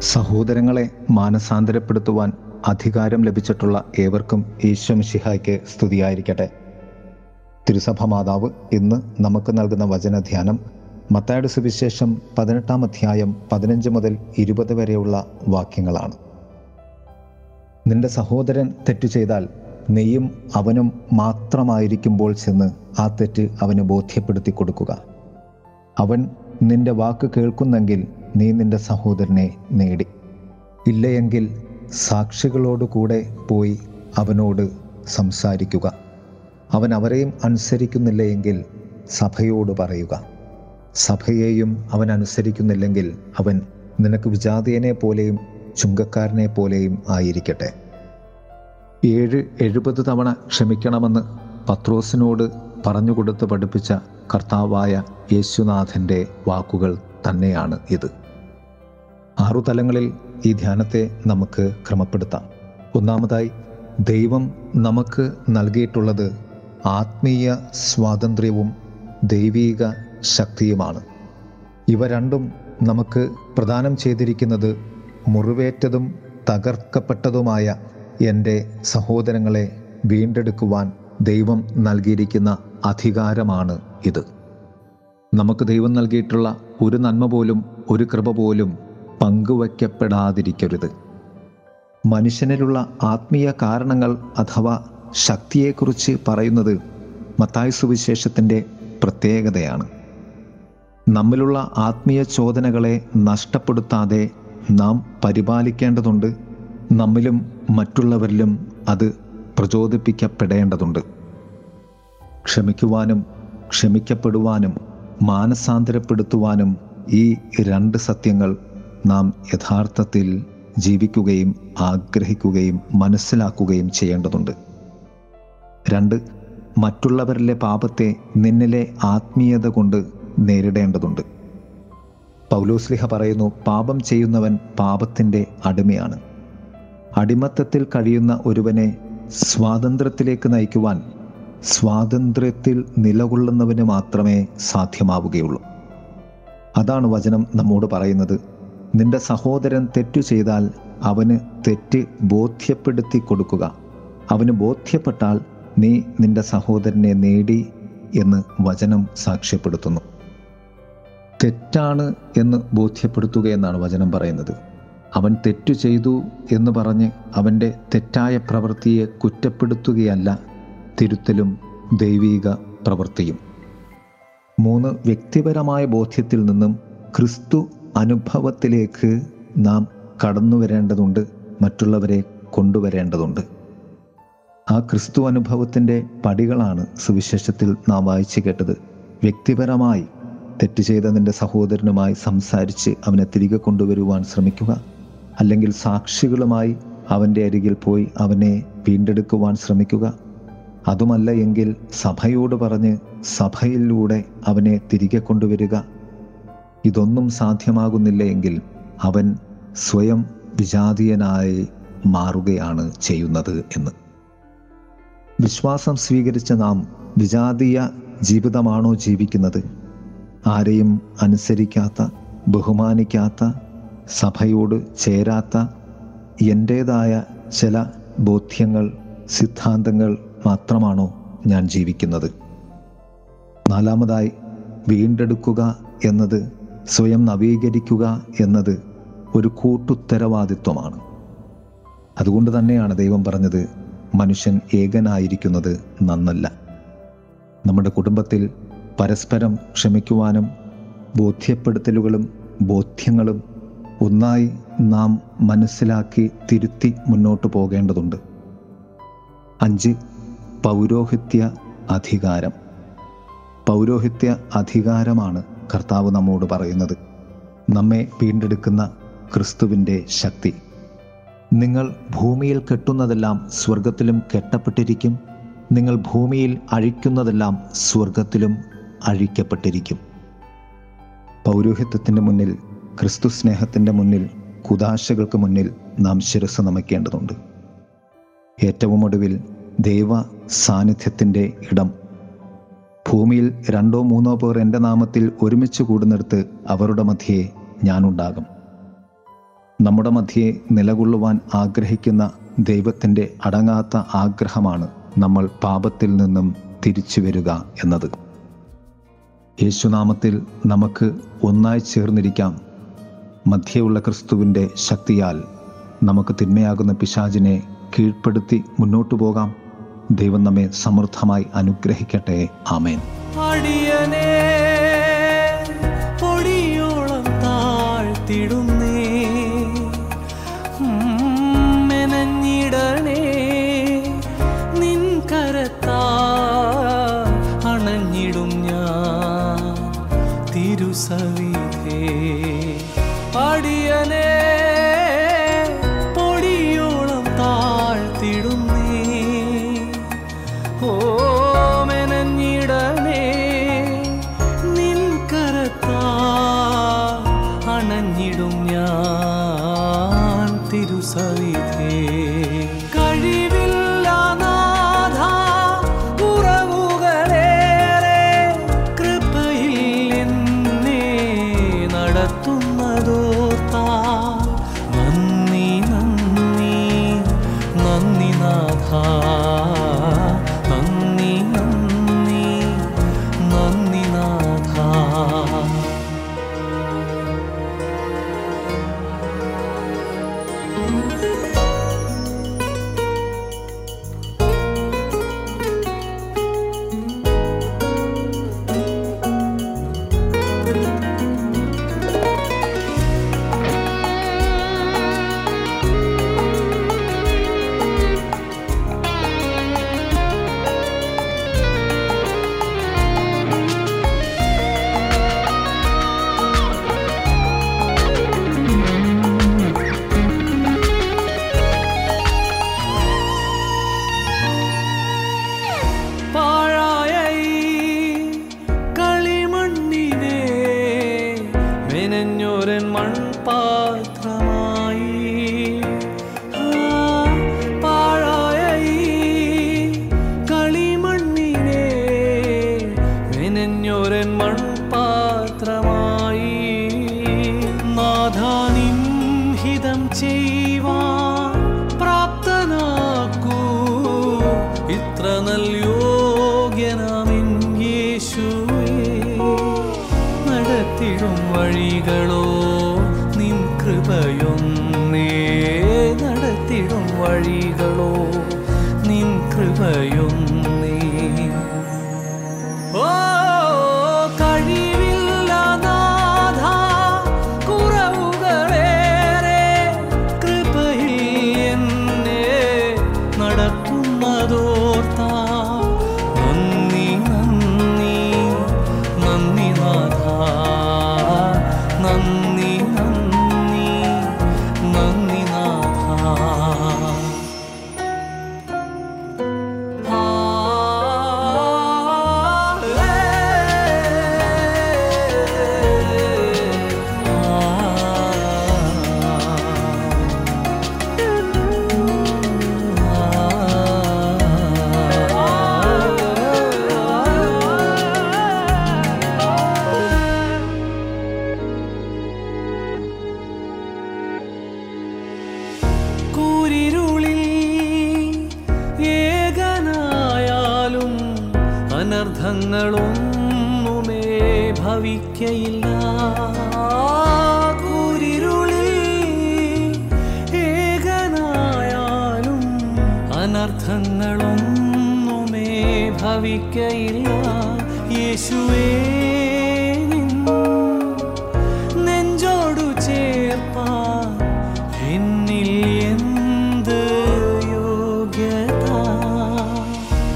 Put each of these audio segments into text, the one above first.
സഹോദരങ്ങളെ മാനസാന്തരപ്പെടുത്തുവാൻ അധികാരം ലഭിച്ചിട്ടുള്ള ഏവർക്കും ഈശ്വമിഷിഹായ്ക്ക് സ്തുതിയായിരിക്കട്ടെ. തിരുസഭ മാതാവ് ഇന്ന് നമുക്ക് നൽകുന്ന വചനധ്യാനം മത്തായുടെ സുവിശേഷം പതിനെട്ടാം അധ്യായം പതിനഞ്ച് മുതൽ ഇരുപത് വരെയുള്ള വാക്യങ്ങളാണ്. നിന്റെ സഹോദരൻ തെറ്റു ചെയ്താൽ നീയും അവനും മാത്രമായിരിക്കുമ്പോൾ ചെന്ന് ആ തെറ്റ് അവന് ബോധ്യപ്പെടുത്തി കൊടുക്കുക അവൻ നിന്റെ വാക്ക് കേൾക്കുന്നെങ്കിൽ നീ നിന്റെ സഹോദരനെ നേടി. ഇല്ലയെങ്കിൽ സാക്ഷികളോടുകൂടെ പോയി അവനോട് സംസാരിക്കുക. അവൻ അവരെയും അനുസരിക്കുന്നില്ലയെങ്കിൽ സഭയോട് പറയുക. സഭയെയും അവൻ അനുസരിക്കുന്നില്ലെങ്കിൽ അവൻ നിനക്ക് വിജാതീയനെ പോലെയും ചുങ്കക്കാരനെ പോലെയും ആയിരിക്കട്ടെ. ഏഴ് എഴുപത് തവണ ക്ഷമിക്കണമെന്ന് പത്രോസിനോട് പറഞ്ഞുകൊടുത്ത് പഠിപ്പിച്ച കർത്താവായ യേശുനാഥന്റെ വാക്കുകൾ തന്നെയാണ് ഇത്. ആറു തലങ്ങളിൽ ഈ ധ്യാനത്തെ നമുക്ക് ക്രമപ്പെടുത്താം. ഒന്നാമതായി ദൈവം നമുക്ക് നൽകിയിട്ടുള്ളത് ആത്മീയ സ്വാതന്ത്ര്യവും ദൈവീക ശക്തിയുമാണ്. ഇവ രണ്ടും നമുക്ക് പ്രദാനം ചെയ്തിരിക്കുന്നത് മുറിവേറ്റതും തകർക്കപ്പെട്ടതുമായ എന്റെ സഹോദരങ്ങളെ വീണ്ടെടുക്കുവാൻ ദൈവം നൽകിയിരിക്കുന്ന അധികാരമാണ് ഇത്. നമുക്ക് ദൈവം നൽകിയിട്ടുള്ള ഒരു നന്മ പോലും ഒരു കൃപ പോലും പങ്കുവയ്ക്കപ്പെടാതിരിക്കരുത്. മനുഷ്യനിലുള്ള ആത്മീയ കാരണങ്ങൾ അഥവാ ശക്തിയെക്കുറിച്ച് പറയുന്നത് മത്തായ സുവിശേഷത്തിന്റെ പ്രത്യേകതയാണ്. നമ്മിലുള്ള ആത്മീയ ചോദനകളെ നഷ്ടപ്പെടുത്താതെ നാം പരിപാലിക്കേണ്ടതുണ്ട്. നമ്മിലും മറ്റുള്ളവരിലും അത് പ്രചോദിപ്പിക്കപ്പെടേണ്ടതുണ്ട്. ക്ഷമിക്കുവാനും ക്ഷമിക്കപ്പെടുവാനും മാനസാന്തരപ്പെടുത്തുവാനും ഈ രണ്ട് സത്യങ്ങൾ നാം യഥാർത്ഥത്തിൽ ജീവിക്കുകയും ആഗ്രഹിക്കുകയും മനസ്സിലാക്കുകയും ചെയ്യേണ്ടതുണ്ട്. രണ്ട് മറ്റുള്ളവരിലെ പാപത്തെ നിന്നിലെ ആത്മീയത കൊണ്ട് നേരിടേണ്ടതുണ്ട്. പൗലോസ്ലിഹ പറയുന്നു പാപം ചെയ്യുന്നവൻ പാപത്തിന്റെ അടിമയാണ്. അടിമത്തത്തിൽ കഴിയുന്ന ഒരുവനെ സ്വാതന്ത്ര്യത്തിലേക്ക് നയിക്കുവാൻ സ്വാതന്ത്ര്യത്തിൽ നിലകൊള്ളുന്നവന് മാത്രമേ സാധ്യമാവുകയുള്ളൂ. അതാണ് വചനം നമ്മോട് പറയുന്നത്. നിന്റെ സഹോദരൻ തെറ്റു ചെയ്താൽ അവന് തെറ്റ് ബോധ്യപ്പെടുത്തി കൊടുക്കുക. അവന് ബോധ്യപ്പെട്ടാൽ നീ നിന്റെ സഹോദരനെ നേടി എന്ന് വചനം സാക്ഷ്യപ്പെടുത്തുന്നു. തെറ്റാണ് എന്ന് ബോധ്യപ്പെടുത്തുക എന്നാണ് വചനം പറയുന്നത്. അവൻ തെറ്റു ചെയ്തു എന്ന് പറഞ്ഞ് അവന്റെ തെറ്റായ പ്രവൃത്തിയെ കുറ്റപ്പെടുത്തുകയല്ല തിരുത്തലും ദൈവീക പ്രവൃത്തിയും. മൂന്ന് വ്യക്തിപരമായ ബോധ്യത്തിൽ നിന്നും ക്രിസ്തു അനുഭവത്തിലേക്ക് നാം കടന്നു വരേണ്ടതുണ്ട് മറ്റുള്ളവരെ കൊണ്ടുവരേണ്ടതുണ്ട്. ആ ക്രിസ്തു അനുഭവത്തിന്റെ പടികളാണ് സുവിശേഷത്തിൽ നാം വായിച്ചു കേട്ടത്. വ്യക്തിപരമായി തെറ്റ് ചെയ്ത നിന്റെ സഹോദരനുമായി സംസാരിച്ച് അവനെ തിരികെ കൊണ്ടുവരുവാൻ ശ്രമിക്കുക. അല്ലെങ്കിൽ സാക്ഷികളുമായി അവന്റെ അരികിൽ പോയി അവനെ വീണ്ടെടുക്കുവാൻ ശ്രമിക്കുക. അതുമല്ല എങ്കിൽ സഭയോട് പറഞ്ഞ് സഭയിലൂടെ അവനെ തിരികെ കൊണ്ടുവരിക. ഇതൊന്നും സാധ്യമാകുന്നില്ല എങ്കിൽ അവൻ സ്വയം വിജാതീയനായി മാറുകയാണ് ചെയ്യുന്നത് എന്ന്. വിശ്വാസം സ്വീകരിച്ച നാം വിജാതീയ ജീവിതമാണോ ജീവിക്കുന്നത്? ആരെയും അനുസരിക്കാത്ത ബഹുമാനിക്കാത്ത സഭയോട് ചേരാത്ത എന്റേതായ ചില ബോധ്യങ്ങൾ സിദ്ധാന്തങ്ങൾ മാത്രമാണോ ഞാൻ ജീവിക്കുന്നത്? നാലാമതായി വീണ്ടെടുക്കുക എന്നത് സ്വയം നവീകരിക്കുക എന്നത് ഒരു കൂട്ടുത്തരവാദിത്വമാണ്. അതുകൊണ്ട് തന്നെയാണ് ദൈവം പറഞ്ഞത് മനുഷ്യൻ ഏകനായിരിക്കുന്നത് നന്നല്ല. നമ്മുടെ കുടുംബത്തിൽ പരസ്പരം ക്ഷമിക്കുവാനും ബോധ്യപ്പെടുത്തലുകളും ബോധ്യങ്ങളും ഒന്നായി നാം മനസ്സിലാക്കി തിരുത്തി മുന്നോട്ട് പോകേണ്ടതുണ്ട്. അഞ്ച് പൗരോഹിത്യ അധികാരം. പൗരോഹിത്യ അധികാരമാണ് കർത്താവ് നമ്മോട് പറയുന്നത്. നമ്മെ വീണ്ടെടുക്കുന്ന ക്രിസ്തുവിന്റെ ശക്തി. നിങ്ങൾ ഭൂമിയിൽ കെട്ടുന്നതെല്ലാം സ്വർഗത്തിലും കെട്ടപ്പെട്ടിരിക്കും. നിങ്ങൾ ഭൂമിയിൽ അഴിക്കുന്നതെല്ലാം സ്വർഗത്തിലും അഴിക്കപ്പെട്ടിരിക്കും. പൗരോഹിത്യത്തിന്റെ മുന്നിൽ ക്രിസ്തു സ്നേഹത്തിന്റെ മുന്നിൽ കുതാശകൾക്ക് മുന്നിൽ നാം ശിരസ് നമയ്ക്കേണ്ടതുണ്ട്. ഏറ്റവും ഒടുവിൽ ദൈവ സാന്നിധ്യത്തിന്റെ ഇടം ഭൂമിയിൽ രണ്ടോ മൂന്നോ പേർ എന്റെ നാമത്തിൽ ഒരുമിച്ച് കൂടുന്നിടത്ത് അവരുടെ മധ്യേ ഞാനുണ്ടാകും. നമ്മുടെ മധ്യേ നിലകൊള്ളുവാൻ ആഗ്രഹിക്കുന്ന ദൈവത്തിന്റെ അടങ്ങാത്ത ആഗ്രഹമാണ് നമ്മൾ പാപത്തിൽ നിന്നും തിരിച്ചു വരിക എന്നത്. യേശുനാമത്തിൽ നമുക്ക് ഒന്നായി ചേർന്നിരിക്കാം. മധ്യയുള്ള ക്രിസ്തുവിന്റെ ശക്തിയാൽ നമുക്ക് തിന്മയാകുന്ന പിശാചിനെ കീഴ്പ്പെടുത്തി മുന്നോട്ടു പോകാം. ദൈവം നമ്മെ സമൃദ്ധമായി അനുഗ്രഹിക്കട്ടെ. ആമേൻ. അണഞ്ഞിടും ഞാൻ തിരുസവിധേ. അടിയനേ നടത്തിടും വഴികളോ? നിൻ കൃപയൊന്നേ നടത്തിടും വഴികളോ? നിൻ കൃപയൊന്നേ. ഓ അനർത്ഥങ്ങളൊന്നുമേ ഭവിക്കയില്ല. യേശുവേ നെഞ്ചോടു ചേർപ്പാ എന്നിൽ എന്ത് യോഗ്യത?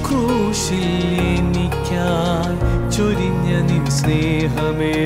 ക്രൂശിൽ എനിക്കായി ചൊരിഞ്ഞ നിൻ സ്നേഹമേ